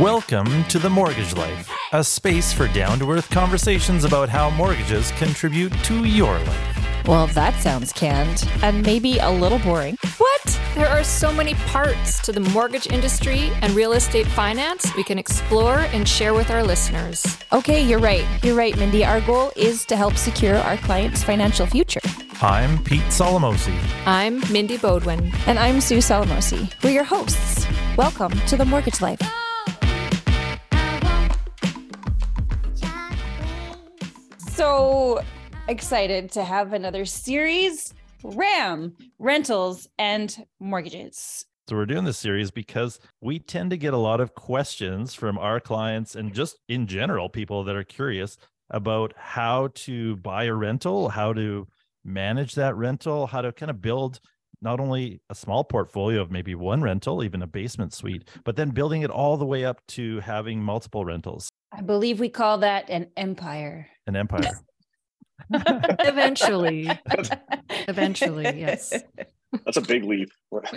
Welcome to The Mortgage Life, a space for down to earth conversations about how mortgages contribute to your life. Well, that sounds canned and maybe a little boring. What? There are so many parts to the mortgage industry and real estate finance we can explore and share with our listeners. Okay, you're right. You're right, Mindy. Our goal is to help secure our clients' financial future. I'm Pete Solomosi. I'm Mindy Bodwin. And I'm Sue Solomosi. We're your hosts. Welcome to The Mortgage Life. So excited to have another series RAM, rentals, and mortgages. So, we're doing this series because we tend to get a lot of questions from our clients and just in general, people that are curious about how to buy a rental, how to manage that rental, how to kind of build not only a small portfolio of maybe one rental, even a basement suite, but then building it all the way up to having multiple rentals. I believe we call that an empire. An empire. Eventually. Eventually, yes. That's a big leap. but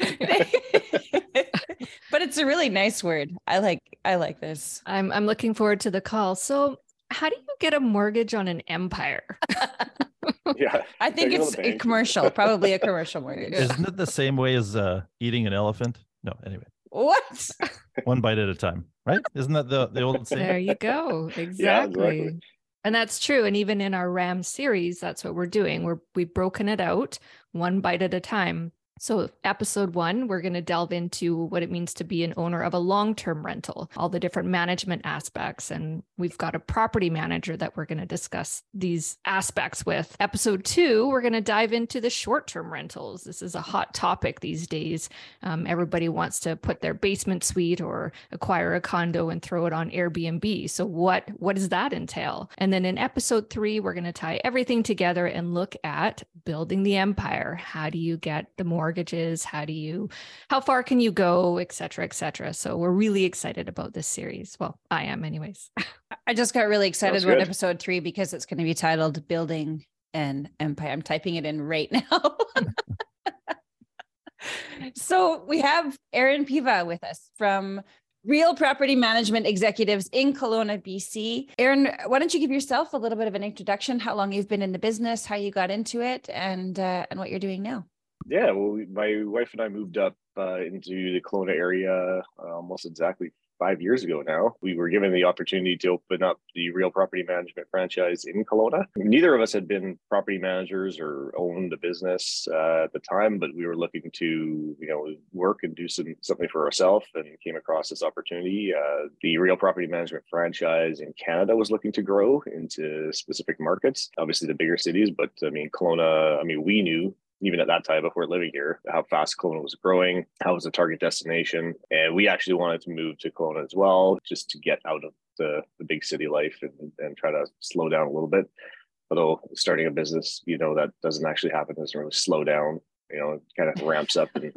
it's a really nice word. I like I like this. I'm I'm looking forward to the call. So, how do you get a mortgage on an empire? yeah. I think Take it to it's a commercial, probably a commercial mortgage. Isn't it the same way as uh, eating an elephant? No, anyway, What? one bite at a time, right? Isn't that the, the old saying? There you go. Exactly. exactly. And that's true. And even in our RAM series, that's what we're doing. We're we've broken it out one bite at a time. So, episode one, we're going to delve into what it means to be an owner of a long term rental, all the different management aspects. And we've got a property manager that we're going to discuss these aspects with. Episode two, we're going to dive into the short term rentals. This is a hot topic these days. Um, everybody wants to put their basement suite or acquire a condo and throw it on Airbnb. So, what, what does that entail? And then in episode three, we're going to tie everything together and look at building the empire. How do you get the mortgages? How do you, how far can you go, et cetera, et cetera. So we're really excited about this series. Well, I am, anyways. I just got really excited Sounds about episode three because it's going to be titled Building an Empire. I'm typing it in right now. so we have Aaron Piva with us from Real Property Management Executives in Kelowna, BC. Aaron, why don't you give yourself a little bit of an introduction, how long you've been in the business, how you got into it, and uh, and what you're doing now? Yeah. Well, my wife and I moved up uh, into the Kelowna area uh, almost exactly five years ago now. We were given the opportunity to open up the real property management franchise in Kelowna. Neither of us had been property managers or owned a business uh, at the time, but we were looking to, you know, work and do some something for ourselves and came across this opportunity. Uh, the real property management franchise in Canada was looking to grow into specific markets, obviously the bigger cities, but I mean, Kelowna, I mean, we knew even at that time before living here, how fast Kelowna was growing, how was the target destination. And we actually wanted to move to Kelowna as well, just to get out of the, the big city life and, and try to slow down a little bit. Although starting a business, you know, that doesn't actually happen, doesn't really slow down, you know, it kind of ramps up and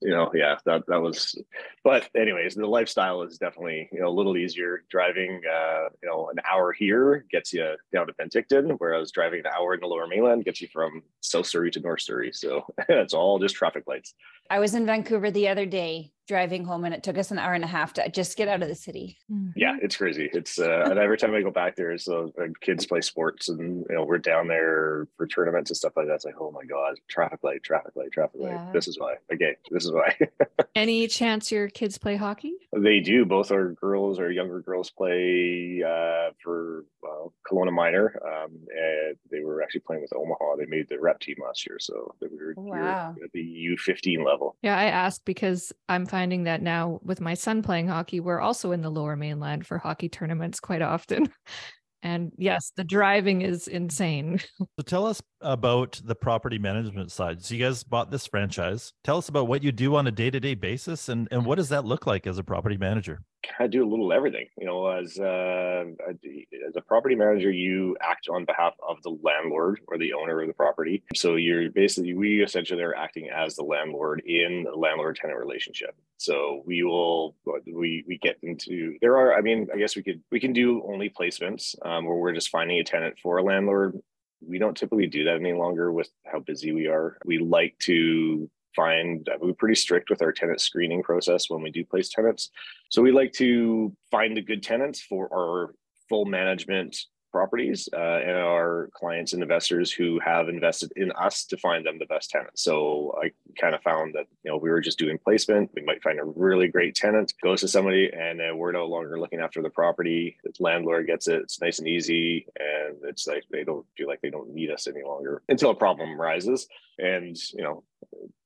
you know, yeah, that that was but anyways, the lifestyle is definitely, you know, a little easier. Driving uh, you know, an hour here gets you down to Penticton, whereas driving an hour in the lower mainland gets you from South Surrey to North Surrey. So it's all just traffic lights. I was in Vancouver the other day driving home, and it took us an hour and a half to just get out of the city. Yeah, it's crazy. It's uh, and every time I go back there, so uh, kids play sports, and you know we're down there for tournaments and stuff like that. It's like, oh my god, traffic light, traffic light, traffic light. Yeah. This is why. Okay, this is why Any chance your kids play hockey? they do. Both our girls, our younger girls, play uh, for well, Kelowna Minor. Um, and they were actually playing with Omaha. They made the rep team last year, so they were we were Wow. at the U fifteen level. Yeah, I asked because I'm finding that now with my son playing hockey, we're also in the lower mainland for hockey tournaments quite often. And yes, the driving is insane. So tell us about the property management side. So you guys bought this franchise. Tell us about what you do on a day-to-day basis and, and what does that look like as a property manager? Kind of do a little everything. You know, as uh, as a property manager, you act on behalf of the landlord or the owner of the property. So you're basically we essentially are acting as the landlord in the landlord tenant relationship. So we will we we get into there are I mean I guess we could we can do only placements um, where we're just finding a tenant for a landlord. We don't typically do that any longer with how busy we are. We like to find we're pretty strict with our tenant screening process when we do place tenants. So we like to find the good tenants for our full management properties uh, and our clients and investors who have invested in us to find them the best tenant. So I kind of found that you know we were just doing placement. We might find a really great tenant, goes to somebody, and we're no longer looking after the property. The landlord gets it. It's nice and easy, and it's like they don't feel like they don't need us any longer until a problem arises. And you know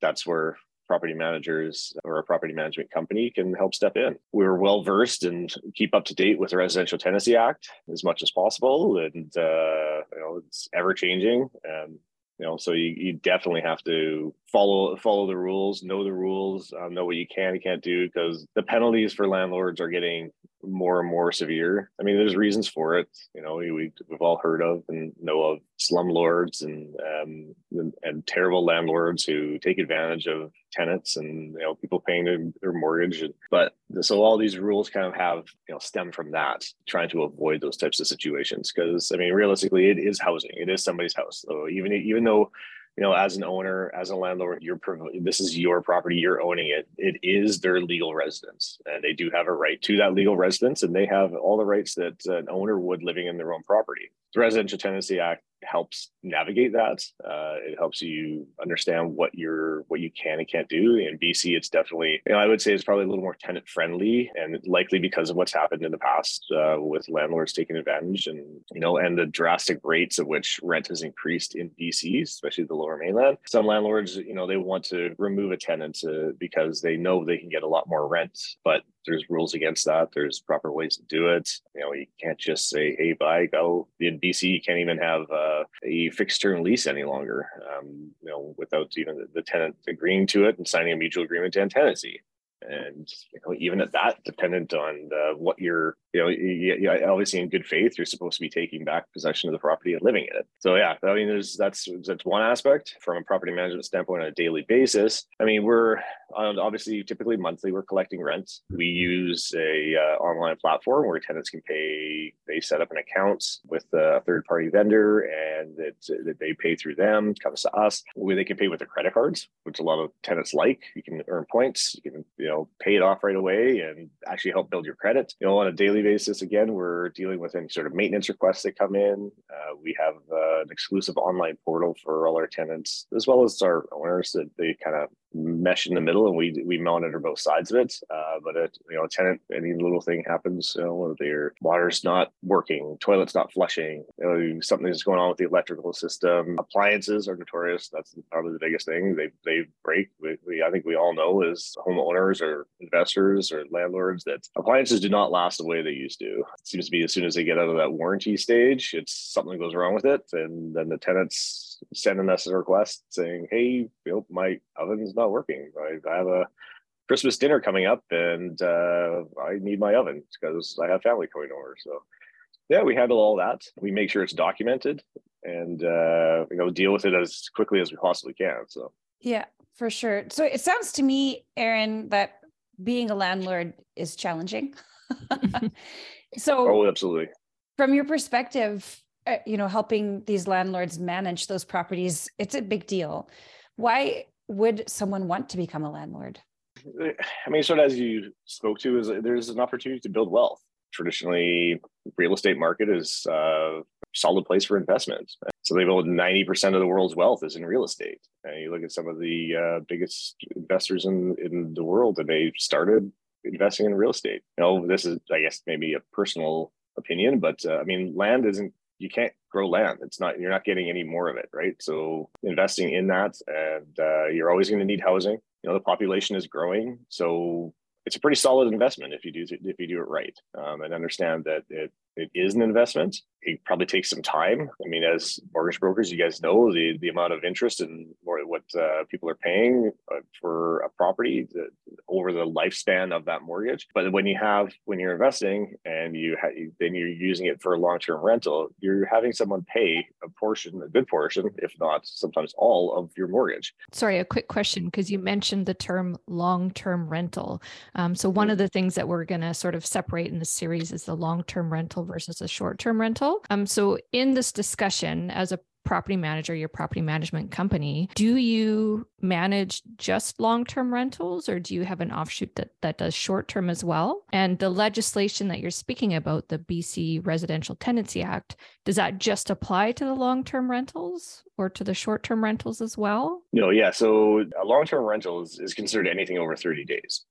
that's where property managers or a property management company can help step in. We're well versed and keep up to date with the Residential Tenancy Act as much as possible, and uh, you know it's ever changing. And you know so you, you definitely have to follow follow the rules know the rules um, know what you can and can't do because the penalties for landlords are getting more and more severe i mean there's reasons for it you know we, we've all heard of and know of slumlords and um, and, and terrible landlords who take advantage of tenants and you know people paying their, their mortgage but so all these rules kind of have you know stem from that trying to avoid those types of situations because i mean realistically it is housing it is somebody's house so even even though you know, as an owner, as a landlord, you're this is your property, you're owning it. It is their legal residence, and they do have a right to that legal residence, and they have all the rights that an owner would living in their own property. The Residential Tenancy Act helps navigate that. Uh, it helps you understand what you're what you can and can't do. In BC, it's definitely you know I would say it's probably a little more tenant friendly, and likely because of what's happened in the past uh, with landlords taking advantage, and you know, and the drastic rates of which rent has increased in BC, especially the Lower Mainland. Some landlords, you know, they want to remove a tenant uh, because they know they can get a lot more rent, but there's rules against that. There's proper ways to do it. You know, you can't just say, "Hey, bye, go." In BC, you can't even have uh, a fixed term lease any longer. Um, you know, without even the, the tenant agreeing to it and signing a mutual agreement to end tenancy and you know, even at that, dependent on the, what you're, you know, you, you, obviously in good faith, you're supposed to be taking back possession of the property and living in it. So yeah, I mean, there's that's that's one aspect from a property management standpoint on a daily basis. I mean, we're obviously typically monthly we're collecting rents. We use a uh, online platform where tenants can pay. They set up an account with a third party vendor, and that they pay through them. Comes to us. Where they can pay with their credit cards, which a lot of tenants like. You can earn points. You can you know pay it off right away and actually help build your credit. You know, on a daily basis, again, we're dealing with any sort of maintenance requests that come in. Uh, we have uh, an exclusive online portal for all our tenants, as well as our owners that they kind of mesh in the middle and we we monitor both sides of it uh, but it you know a tenant any little thing happens you know their water's not working toilet's not flushing you know, something's going on with the electrical system appliances are notorious that's probably the biggest thing they they break we, we i think we all know as homeowners or investors or landlords that appliances do not last the way they used to it seems to be as soon as they get out of that warranty stage it's something goes wrong with it and then the tenants sending us a request saying, "Hey, my oven's not working. I, I have a Christmas dinner coming up, and uh, I need my oven because I have family coming over." So, yeah, we handle all that. We make sure it's documented, and uh, you know, deal with it as quickly as we possibly can. So, yeah, for sure. So it sounds to me, Aaron, that being a landlord is challenging. so, oh, absolutely. From your perspective, uh, you know helping these landlords manage those properties it's a big deal why would someone want to become a landlord i mean sort of as you spoke to is there's an opportunity to build wealth traditionally real estate market is a solid place for investment so they've owned 90% of the world's wealth is in real estate and you look at some of the uh, biggest investors in, in the world and they started investing in real estate you know this is i guess maybe a personal opinion but uh, i mean land isn't you can't grow land. It's not you're not getting any more of it, right? So investing in that, and uh, you're always going to need housing. You know, the population is growing, so it's a pretty solid investment if you do if you do it right, um, and understand that it it is an investment. It probably takes some time. I mean, as mortgage brokers, you guys know the the amount of interest and what uh, people are paying uh, for a property the, over the lifespan of that mortgage. But when you have when you're investing and you ha- then you're using it for a long term rental, you're having someone pay a portion, a good portion, if not sometimes all of your mortgage. Sorry, a quick question because you mentioned the term long term rental. Um, so one mm-hmm. of the things that we're going to sort of separate in the series is the long term rental versus a short term rental. Um, so in this discussion, as a property manager, your property management company, do you manage just long-term rentals or do you have an offshoot that, that does short-term as well? And the legislation that you're speaking about, the BC Residential Tenancy Act, does that just apply to the long-term rentals or to the short-term rentals as well? No, yeah. So a long-term rental is, is considered anything over 30 days.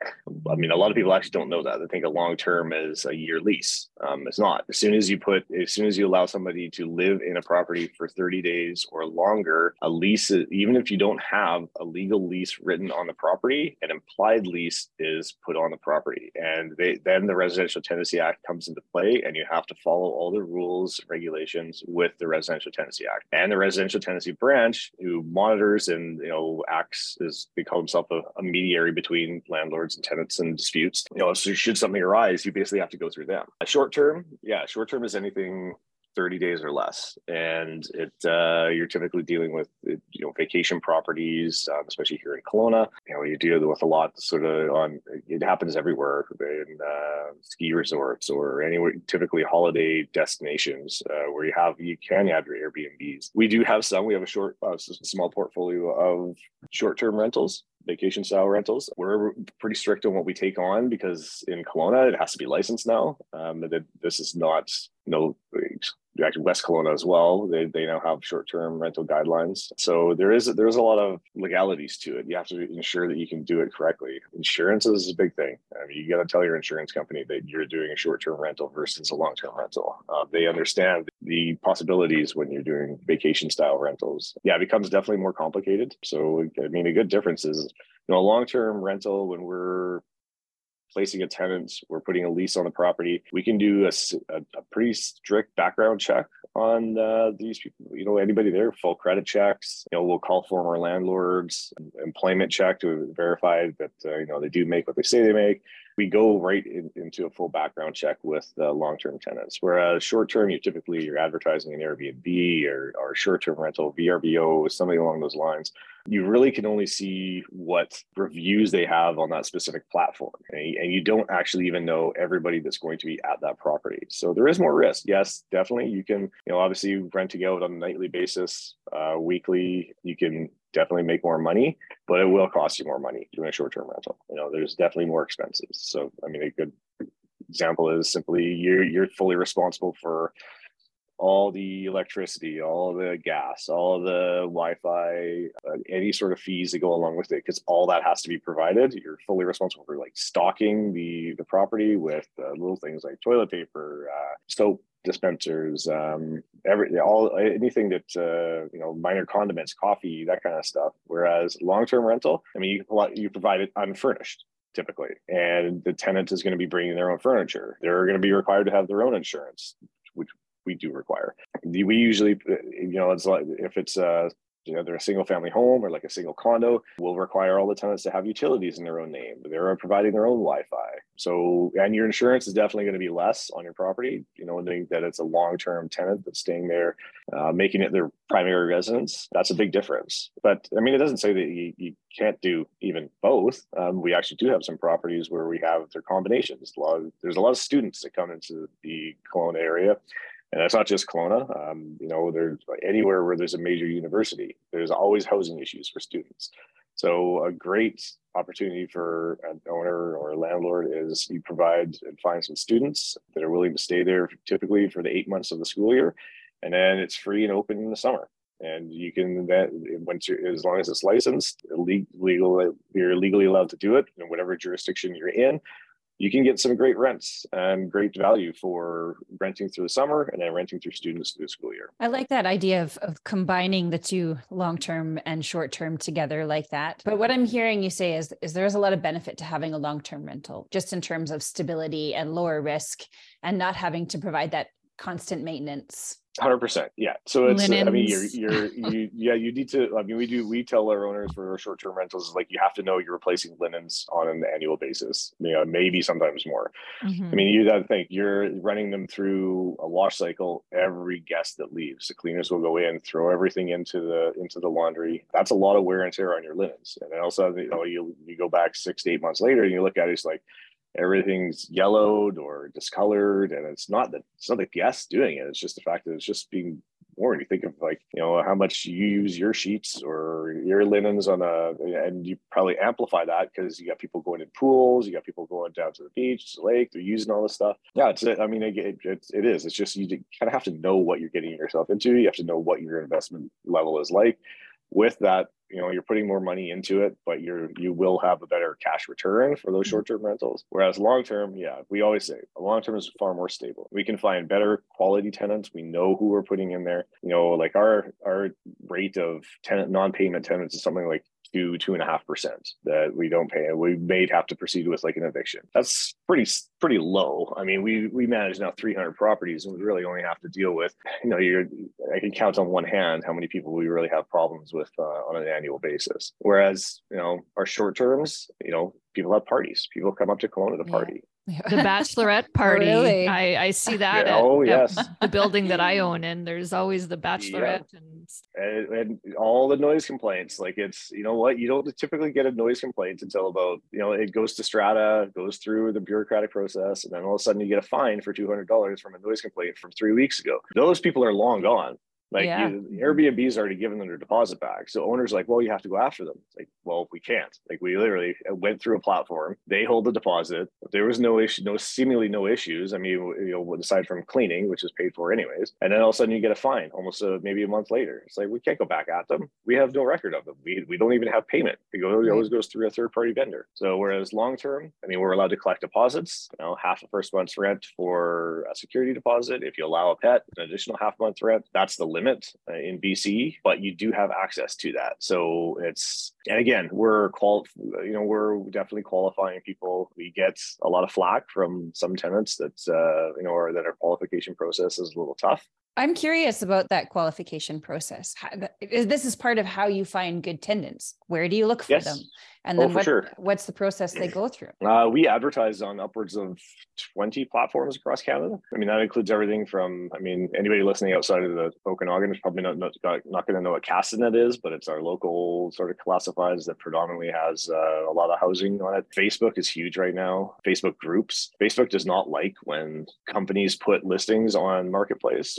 I mean, a lot of people actually don't know that. They think a long-term is a year lease. Um, it's not. As soon as you put, as soon as you allow somebody to live in a property for 30 days or longer, a lease, is, even if you don't have a legal lease written on the property, an implied lease is put on the property. And they, then the Residential Tenancy Act comes into play and you have to follow all the rules, regulations with the Residential Tenancy Act. And the Residential Tenancy branch who monitors and, you know, acts as they call himself a, a between landlords and tenants and disputes. You know, so should something arise, you basically have to go through them. Short term, yeah, short term is anything 30 days or less and it uh, you're typically dealing with you know vacation properties um, especially here in Kelowna you know you deal with a lot sort of on it happens everywhere in uh, ski resorts or anywhere typically holiday destinations uh, where you have you can have your Airbnbs we do have some we have a short uh, small portfolio of short-term rentals vacation style rentals. We're pretty strict on what we take on because in Kelowna it has to be licensed now. Um, this is not no actually West Kelowna as well. They, they now have short term rental guidelines. So there is there's a lot of legalities to it. You have to ensure that you can do it correctly. Insurance is a big thing. I mean, you got to tell your insurance company that you're doing a short term rental versus a long term rental. Uh, they understand the possibilities when you're doing vacation style rentals. Yeah, it becomes definitely more complicated. So I mean, a good difference is you know a long term rental when we're placing a tenant, we're putting a lease on the property, we can do a, a, a pretty strict background check on uh, these people. You know, anybody there, full credit checks. You know, we'll call former landlords, employment check to verify that uh, you know they do make what they say they make we go right in, into a full background check with the long-term tenants. Whereas short-term, you typically you're advertising an Airbnb or, or short-term rental, VRBO, something along those lines. You really can only see what reviews they have on that specific platform, and, you don't actually even know everybody that's going to be at that property. So there is more risk. Yes, definitely. You can, you know, obviously renting out on a nightly basis, uh, weekly. You can definitely make more money, but it will cost you more money doing a short-term rental. You know, there's definitely more expenses. So, I mean, a good example is simply you're you're fully responsible for all the electricity, all the gas, all the Wi-Fi, uh, any sort of fees that go along with it, because all that has to be provided. You're fully responsible for like stocking the the property with uh, little things like toilet paper, uh, soap, dispensers, um, every all anything that uh, you know, minor condiments, coffee, that kind of stuff. Whereas long-term rental, I mean, you you provide it unfurnished typically, and the tenant is going to be bringing their own furniture. They're going to be required to have their own insurance, we do require. We usually, you know, it's like if it's a you know, they're a single family home or like a single condo will require all the tenants to have utilities in their own name. They're providing their own Wi-Fi. So, and your insurance is definitely going to be less on your property, you know, knowing that it's a long-term tenant that's staying there, uh, making it their primary residence. That's a big difference. But I mean, it doesn't say that you, you can't do even both. Um, we actually do have some properties where we have their combinations. A lot of, there's a lot of students that come into the Kelowna area and that's not just Kelowna. Um, you know, there's anywhere where there's a major university, there's always housing issues for students. So a great opportunity for an owner or a landlord is you provide and find some students that are willing to stay there typically for the eight months of the school year, and then it's free and open in the summer. And you can that once you as long as it's licensed, legal, you're legally allowed to do it in whatever jurisdiction you're in you can get some great rents and great value for renting through the summer and then renting through students through the school year. I like that idea of, of combining the two long term and short term together like that. But what I'm hearing you say is, is there's a lot of benefit to having a long term rental, just in terms of stability and lower risk and not having to provide that constant maintenance Hundred percent, yeah. So it's, Linens. I mean, you're, you're, you, yeah, you need to. I mean, we do. We tell our owners for our short-term rentals, like you have to know you're replacing linens on an annual basis. You know, maybe sometimes more. Mm-hmm. I mean, you got to think you're running them through a wash cycle every guest that leaves. The cleaners will go in, throw everything into the into the laundry. That's a lot of wear and tear on your linens. And then also, you know, you you go back six to eight months later, and you look at it, it's like everything's yellowed or discolored and it's not that it's not the guests doing it it's just the fact that it's just being worn you think of like, you know, how much you use your sheets or your linens on a, and you probably amplify that because you got people going in pools, you got people going down to the beach, to the lake, they're using all this stuff. Yeah, it's, I mean, it, it, it is. It's just you kind of have to know what you're getting yourself into. You have to know what your investment level is like. With that, you know you're putting more money into it but you're you will have a better cash return for those mm-hmm. short-term rentals. Whereas long-term yeah we always say long-term is far more stable. We can find better quality tenants. We know who we're putting in there. You know like our our rate of tenant non-payment tenants is something like two two and a half percent that we don't pay we may have to proceed with like an eviction. That's pretty pretty low. I mean we we manage now 300 properties and we really only have to deal with you know you're i can count on one hand how many people we really have problems with uh, on an annual basis. Whereas you know our short terms you know people have parties. People come up to Kelowna to party the bachelorette party. really? I, I see that. Yeah, at, oh yes, the building that I own, and there's always the bachelorette yeah. and... and... and all the noise complaints. Like it's you know what you don't typically get a noise complaint until about you know it goes to strata, goes through the bureaucratic process, and then all of a sudden you get a fine for two hundred dollars from a noise complaint from three weeks ago. Those people are long gone. Like yeah. you, Airbnb's already given them their deposit back. So owners like, well, you have to go after them. It's like, well, we can't. Like we literally went through a platform. They hold the deposit. There was no issue, no seemingly no issues. I mean, you know, aside from cleaning, which is paid for anyways. And then all of a sudden you get a fine almost a, uh, maybe a month later. It's like we can't go back at them. We have no record of them. We, we don't even have payment. It, goes, it always goes through a third party vendor. So whereas long term, I mean, we're allowed to collect deposits. You know, half a first month's rent for a security deposit. If you allow a pet, an additional half month rent. That's the limit uh, in BC, but you do have access to that. So it's and again, we're qual you know, we're definitely qualifying people. We get a lot of flack from some tenants that uh, you know, or that our qualification process is a little tough. I'm curious about that qualification process. This is part of how you find good tenants. Where do you look for yes. them? And oh, then oh, what, sure. what's the process they go through? Uh, we advertise on upwards of 20 platforms across Canada. I mean, that includes everything from, I mean, anybody listening outside of the Okanagan is probably not, not, not going to know what Castanet is, but it's our local sort of classifieds that predominantly has uh, a lot of housing on it. Facebook is huge right now. Facebook groups. Facebook does not like when companies put listings on Marketplace.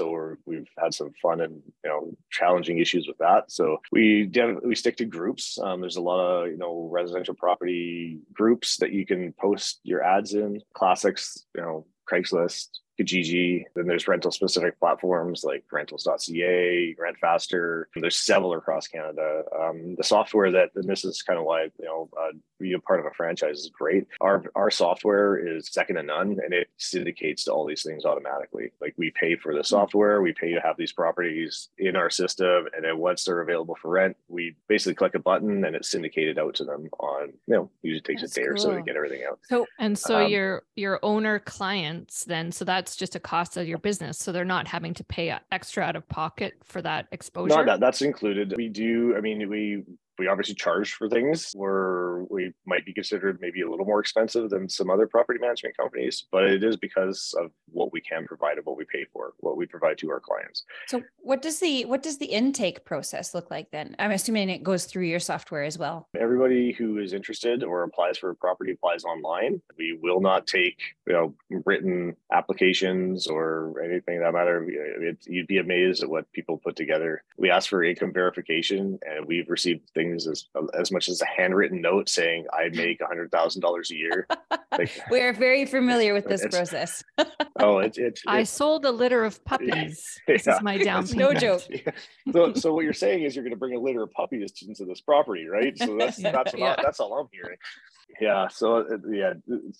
We've had some fun and, you know, challenging issues with that. So we, definitely we stick to groups. Um, there's a lot of, you know, residential property groups that you can post your ads in. Classics, you know, Craigslist, Kijiji. Then there's rental specific platforms like rentals.ca, RentFaster. There's several across Canada. Um, the software that, and this is kind of why, you know, uh, being a part of a franchise is great. Our, our software is second to none and it syndicates to all these things automatically. Like we pay for the software, we pay to have these properties in our system. And then once they're available for rent, we basically click a button and it's syndicated out to them on, you know, usually takes That's a day cool. or so to get everything out. So, and so um, your, your owner clients then, so that's that's just a cost of your business. So they're not having to pay extra out of pocket for that exposure. Not that that's included. We do. I mean, we we obviously charge for things where we might be considered maybe a little more expensive than some other property management companies, but it is because of what we can provide and what we pay for, what we provide to our clients. So what does the what does the intake process look like then? I'm assuming it goes through your software as well. Everybody who is interested or applies for a property applies online. We will not take, you know, written applications or anything that matter. It, you'd be amazed at what people put together. We ask for income verification and we've received things things as as much as a handwritten note saying I make a hundred thousand dollars a year. Like, We're very familiar with this process. oh, it's it's. I sold a litter of puppies. Yeah. This is my down payment. No joke. Yeah. So, so what you're saying is you're going to bring a litter of puppies into this property, right? So that's that's that's all I'm hearing yeah so uh, yeah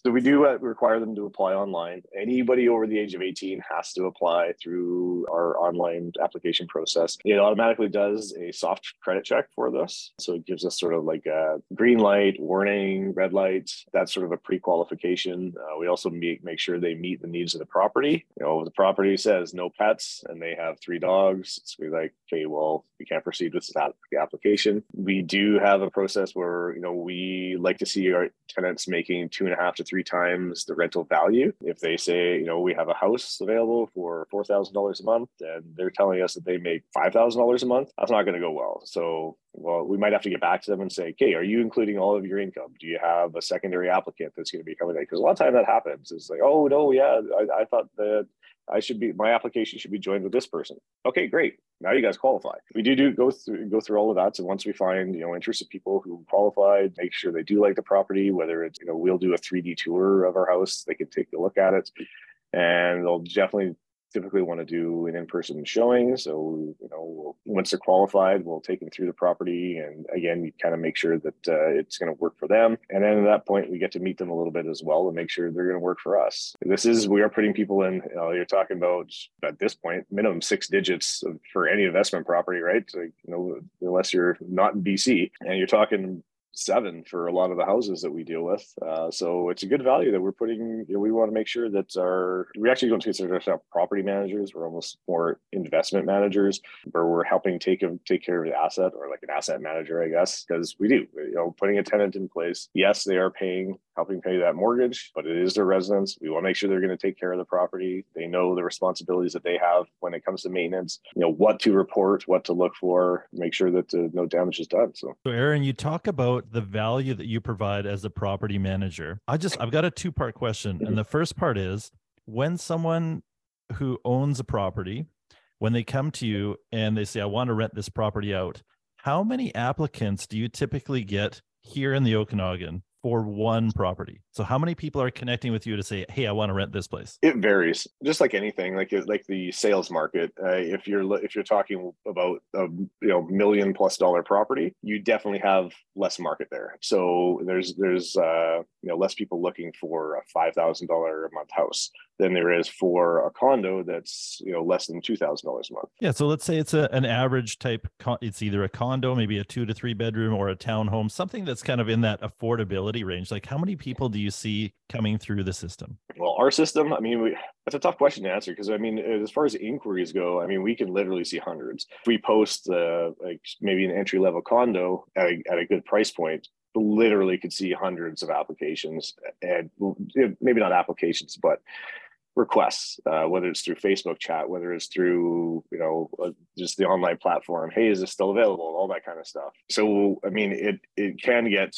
so we do uh, require them to apply online. Anybody over the age of 18 has to apply through our online application process. It automatically does a soft credit check for this so it gives us sort of like a green light warning red light that's sort of a pre-qualification. Uh, we also make, make sure they meet the needs of the property. You know the property says no pets and they have three dogs it's we like okay well we can't proceed with that application. We do have a process where you know we like to see our tenants making two and a half to three times the rental value. If they say, you know, we have a house available for four thousand dollars a month, and they're telling us that they make five thousand dollars a month, that's not going to go well. So well, we might have to get back to them and say, okay, are you including all of your income? Do you have a secondary applicant that's going to be coming in? Because a lot of time that happens. It's like, oh no, yeah, I, I thought that I should be my application should be joined with this person. Okay, great. Now you guys qualify. We do do go through go through all of that. So once we find you know interested people who qualified, make sure they do like the property. Whether it's you know we'll do a 3D tour of our house, they can take a look at it, and they'll definitely typically want to do an in-person showing. So, you know, once they're qualified, we'll take them through the property. And again, you kind of make sure that uh, it's going to work for them. And then at that point, we get to meet them a little bit as well and make sure they're going to work for us. This is, we are putting people in, you know, you're talking about at this point, minimum six digits for any investment property, right? So, you know, unless you're not in BC and you're talking seven for a lot of the houses that we deal with. Uh, so it's a good value that we're putting. You know, we want to make sure that our we actually don't consider ourselves property managers. We're almost more investment managers, where we're helping take take care of the asset or like an asset manager, I guess, because we do. You know, putting a tenant in place. Yes, they are paying helping pay that mortgage, but it is their residence. We want to make sure they're going to take care of the property. They know the responsibilities that they have when it comes to maintenance, you know, what to report, what to look for, make sure that uh, no damage is done. So, so Aaron, you talk about the value that you provide as a property manager. I just, I've got a two part question. And the first part is when someone who owns a property, when they come to you and they say, I want to rent this property out, how many applicants do you typically get here in the Okanagan for one property. So how many people are connecting with you to say, "Hey, I want to rent this place"? It varies, just like anything, like like the sales market. Uh, if you're if you're talking about a you know million plus dollar property, you definitely have less market there. So there's there's uh, you know less people looking for a five thousand dollar a month house than there is for a condo that's you know less than two thousand dollars a month. Yeah, so let's say it's a, an average type. Con- it's either a condo, maybe a two to three bedroom, or a townhome, something that's kind of in that affordability range. Like, how many people do you see coming through the system? Well, our system, I mean, we, that's a tough question to answer because I mean, as far as inquiries go, I mean, we can literally see hundreds. If we post uh, like maybe an entry level condo at a, at a good price point, literally could see hundreds of applications and maybe not applications, but requests, uh, whether it's through Facebook chat, whether it's through you know uh, just the online platform. Hey, is this still available? All that kind of stuff. So I mean, it it can get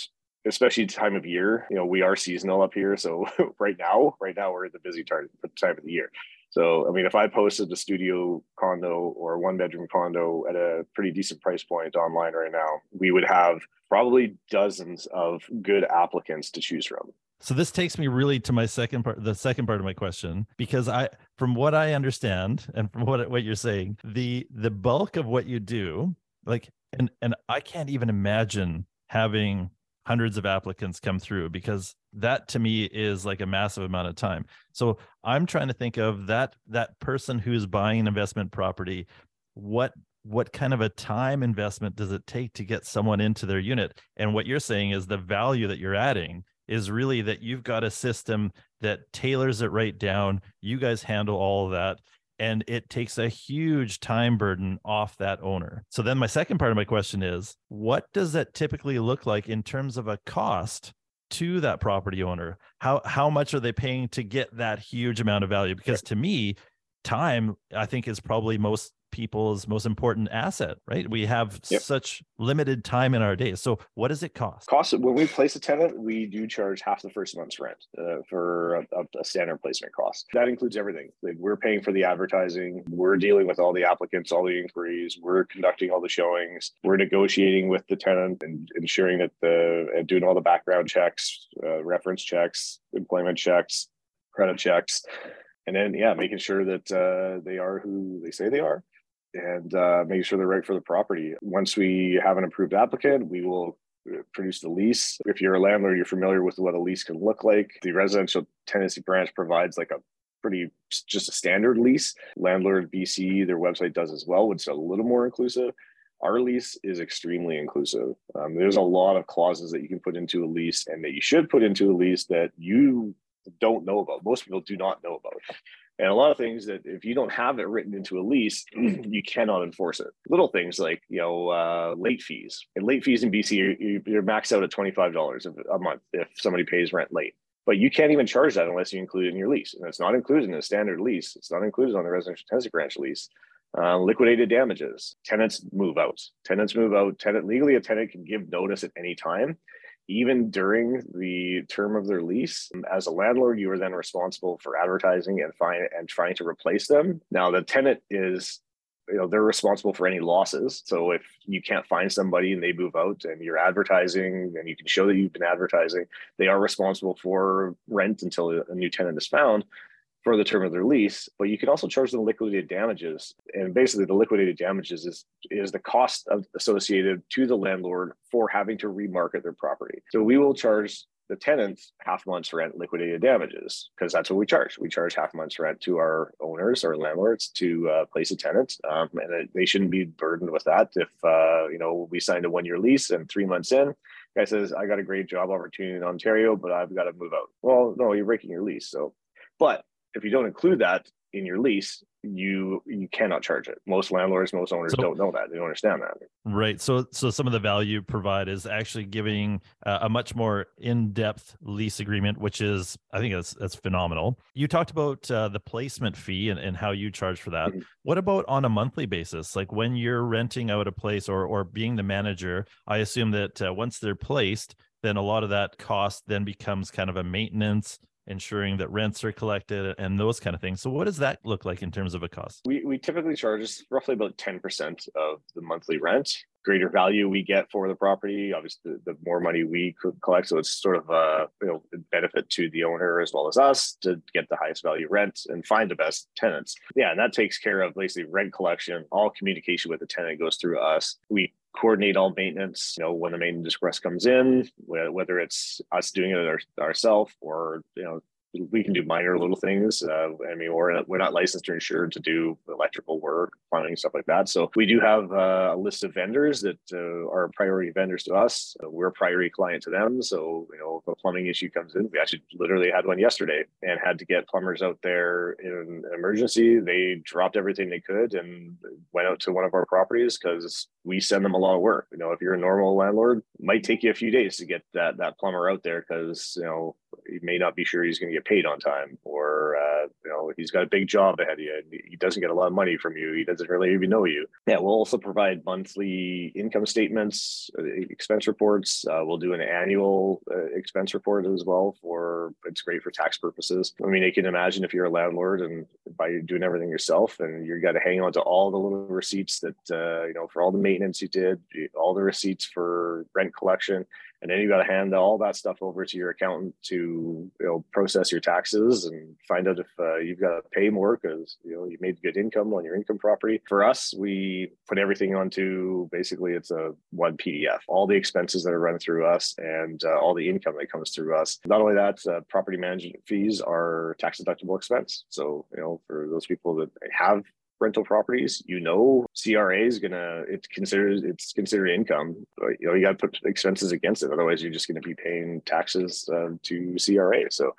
especially time of year. You know, we are seasonal up here, so right now, right now we're at the busy time time of the year. So I mean, if I posted a studio condo or one bedroom condo at a pretty decent price point online right now, we would have probably dozens of good applicants to choose from. So this takes me really to my second part, the second part of my question, because I, from what I understand and from what what you're saying, the the bulk of what you do, like, and and I can't even imagine having hundreds of applicants come through because that to me is like a massive amount of time. So I'm trying to think of that that person who's buying an investment property, what what kind of a time investment does it take to get someone into their unit? And what you're saying is the value that you're adding is really that you've got a system that tailors it right down. You guys handle all of that. And it takes a huge time burden off that owner. So then my second part of my question is what does that typically look like in terms of a cost to that property owner? How how much are they paying to get that huge amount of value? Because to me, time I think is probably most people's most important asset, right? We have yep. such limited time in our days. So, what does it cost? Cost when we place a tenant, we do charge half the first month's rent uh, for a, a, standard placement cost. That includes everything. Like we're paying for the advertising, we're dealing with all the applicants, all the inquiries, we're conducting all the showings, we're negotiating with the tenant and ensuring that the and doing all the background checks, uh, reference checks, employment checks, credit checks and then yeah making sure that uh, they are who they say they are and uh, making sure they're right for the property. Once we have an approved applicant, we will uh, produce the lease. If you're a landlord, you're familiar with what a lease can look like. The residential tenancy branch provides like a pretty just a standard lease. Landlord BC, their website does as well, which is a little more inclusive. Our lease is extremely inclusive. Um, there's a lot of clauses that you can put into a lease and that you should put into a lease that you don't know about. Most people do not know about and a lot of things that if you don't have it written into a lease you cannot enforce it. Little things like you know uh, late fees. And late fees in bc you're, maxed out at $25 a month if somebody pays rent late. But you can't even charge that unless you include it in your lease. And it's not included in the standard lease. It's not included on the residential tenancy branch lease. Uh, liquidated damages. Tenants move out. Tenants move out. Tenant legally a tenant can give notice at any time even during the term of their lease. As a landlord, you are then responsible for advertising and find and trying to replace them. Now the tenant is you know they're responsible for any losses so if you can't find somebody and they move out and you're advertising and you can show that you've been advertising they are responsible for rent until a new tenant is found for the term of their lease, but you can also charge them liquidated damages. And basically, the liquidated damages is is the cost of, associated to the landlord for having to remarket their property. So we will charge the tenants half month's rent liquidated damages because that's what we charge. We charge half month's rent to our owners or landlords to uh, place a tenant, um, and they shouldn't be burdened with that. If uh, you know we signed a one year lease and three months in, guy says I got a great job opportunity in Ontario, but I've got to move out. Well, no, you're breaking your lease. So, but if you don't include that in your lease, you you cannot charge it. Most landlords, most owners so, don't know that. They don't understand that. Right. So so some of the value provide is actually giving uh, a much more in-depth lease agreement, which is I think that's that's phenomenal. You talked about uh, the placement fee and, and how you charge for that. Mm-hmm. What about on a monthly basis? Like when you're renting out a place or or being the manager, I assume that uh, once they're placed, then a lot of that cost then becomes kind of a maintenance ensuring that rents are collected and those kind of things. So what does that look like in terms of a cost? We, we typically charge roughly about 10% of the monthly rent. Greater value we get for the property, obviously, the, the more money we collect. So it's sort of a you know benefit to the owner as well as us to get the highest value rent and find the best tenants. Yeah, and that takes care of basically rent collection. All communication with the tenant goes through us. We coordinate all maintenance. You know, when the maintenance request comes in, whether it's us doing it our, ourselves or you know we can do minor little things. Uh, I mean, we're, we're not licensed or insured to do electrical work, plumbing, stuff like that. So we do have uh, a list of vendors that uh, are priority vendors to us. We're a priority client to them. So, you know, if a plumbing issue comes in, we actually literally had one yesterday and had to get plumbers out there in an emergency. They dropped everything they could and went out to one of our properties because we send them a lot of work. You know, if you're a normal landlord, might take you a few days to get that that plumber out there because you know he may not be sure he's going to get paid on time, or uh, you know he's got a big job ahead of you. He doesn't get a lot of money from you. He doesn't really even know you. Yeah, we'll also provide monthly income statements, uh, expense reports. Uh, we'll do an annual uh, expense report as well. For it's great for tax purposes. I mean, you can imagine if you're a landlord and by doing everything yourself, and you got to hang on to all the little receipts that uh, you know for all the maintenance you did, all the receipts for rent collection, and then you got to hand all that stuff over to your accountant to you know process your taxes and find out if uh, you've got to pay more because you know you made good income on your income property. For us, we put everything onto basically it's a one PDF, all the expenses that are run through us and uh, all the income that comes through us. Not only that, uh, property management fees are tax deductible expense. So you know for those people that have rental properties, you know CRA is gonna it's considered it's considered income. You know you got to put expenses against it, otherwise you're just going to be paying taxes uh, to CRA. So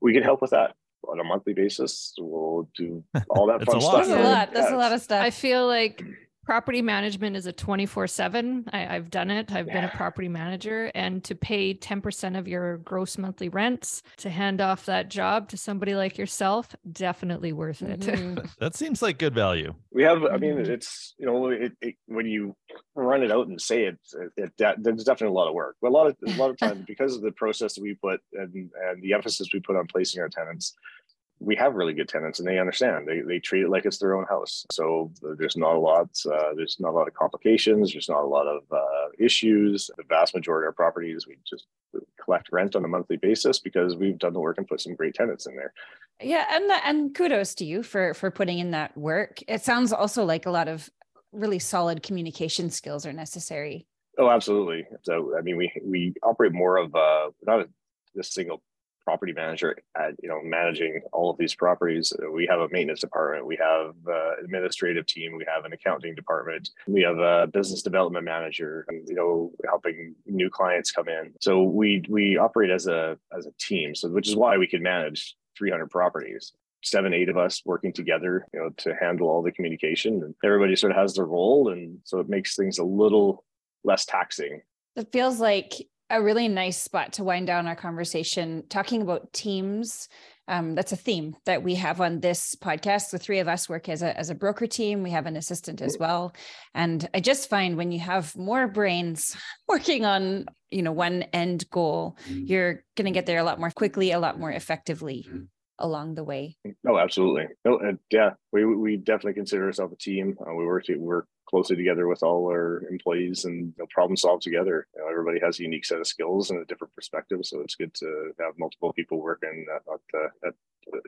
we can help with that on a monthly basis. We'll do all that fun stuff. That's a lot. That's yeah, a lot of stuff. I feel like property management is a 24 7 i've done it i've yeah. been a property manager and to pay 10% of your gross monthly rents to hand off that job to somebody like yourself definitely worth it mm-hmm. that seems like good value we have i mean mm-hmm. it's you know it, it, when you run it out and say it, it, it, there's definitely a lot of work but a lot of a lot of times because of the process that we put and and the emphasis we put on placing our tenants we have really good tenants and they understand. They, they treat it like it's their own house. So there's not a lot uh, there's not a lot of complications there's not a lot of uh, issues. The vast majority of our properties we just collect rent on a monthly basis because we've done the work and put some great tenants in there. Yeah and and kudos to you for for putting in that work. It sounds also like a lot of really solid communication skills are necessary. Oh absolutely. So i mean we we operate more of uh not a, a single property manager at you know managing all of these properties. Uh, we have a maintenance department we have an administrative team we have an accounting department we have a business development manager you know helping new clients come in. So we we operate as a as a team so which is why we can manage 300 properties. Seven eight of us working together you know to handle all the communication and everybody sort of has their role and so it makes things a little less taxing. It feels like a really nice spot to wind down our conversation talking about teams. Um, that's a theme that we have on this podcast. The three of us work as a as a broker team. We have an assistant as well, and I just find when you have more brains working on you know one end goal, you're going to get there a lot more quickly, a lot more effectively along the way. Oh, absolutely. No, and yeah, we we definitely consider ourselves a team. Uh, we work to, work closely together with all our employees and you know, problem solve together. You know, everybody has a unique set of skills and a different perspective, so it's good to have multiple people working at, at,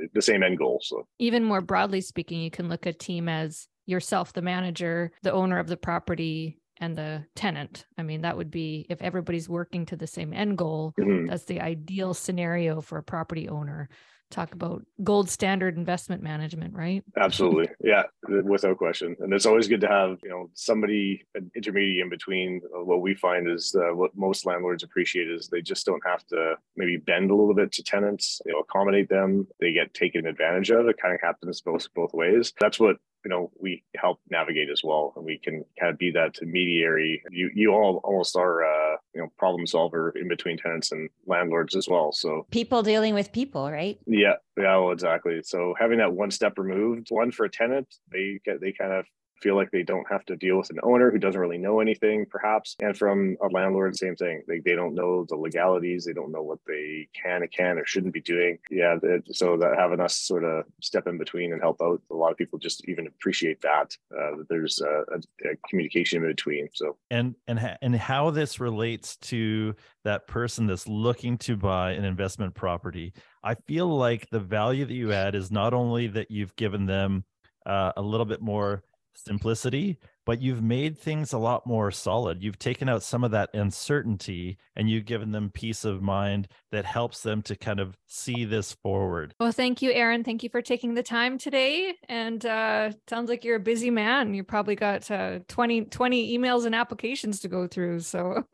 at the same end goal. So even more broadly speaking, you can look at team as yourself, the manager, the owner of the property, and the tenant. I mean, that would be if everybody's working to the same end goal, mm-hmm. that's the ideal scenario for a property owner talk about gold standard investment management, right? Absolutely. Yeah, without question. And it's always good to have, you know, somebody an intermediate in between. Uh, what we find is uh, what most landlords appreciate is they just don't have to maybe bend a little bit to tenants, you know, accommodate them. They get taken advantage of. It kind of happens both both ways. That's what you know we help navigate as well and we can kind of be that intermediary. You you all almost are uh you know problem solver in between tenants and landlords as well so. People dealing with people right? Yeah yeah well exactly. So having that one step removed one for a tenant they get they kind of feel like they don't have to deal with an owner who doesn't really know anything, perhaps. And from a landlord, same thing. They, they don't know the legalities. They don't know what they can and can or shouldn't be doing. Yeah. So that having us sort of step in between and help out, a lot of people just even appreciate that, uh, that there's a, a, communication in between. So, and, and, and how this relates to that person that's looking to buy an investment property. I feel like the value that you add is not only that you've given them uh, a little bit more simplicity, but you've made things a lot more solid. You've taken out some of that uncertainty and you've given them peace of mind that helps them to kind of see this forward. Well, thank you, Aaron. Thank you for taking the time today. And uh, sounds like you're a busy man. You probably got uh, 20, 20 emails and applications to go through. So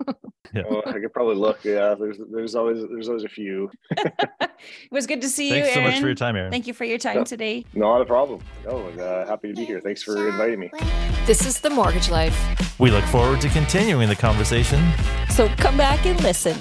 yeah. well, I could probably look. Yeah, there's there's always there's always a few. it was good to see Thanks you. Thanks so much for your time, Aaron. Thank you for your time today. Not a problem. No, uh, happy to be here. Thanks for inviting me. This is the Mortgage Life. We look forward to continuing the conversation. So come back and listen.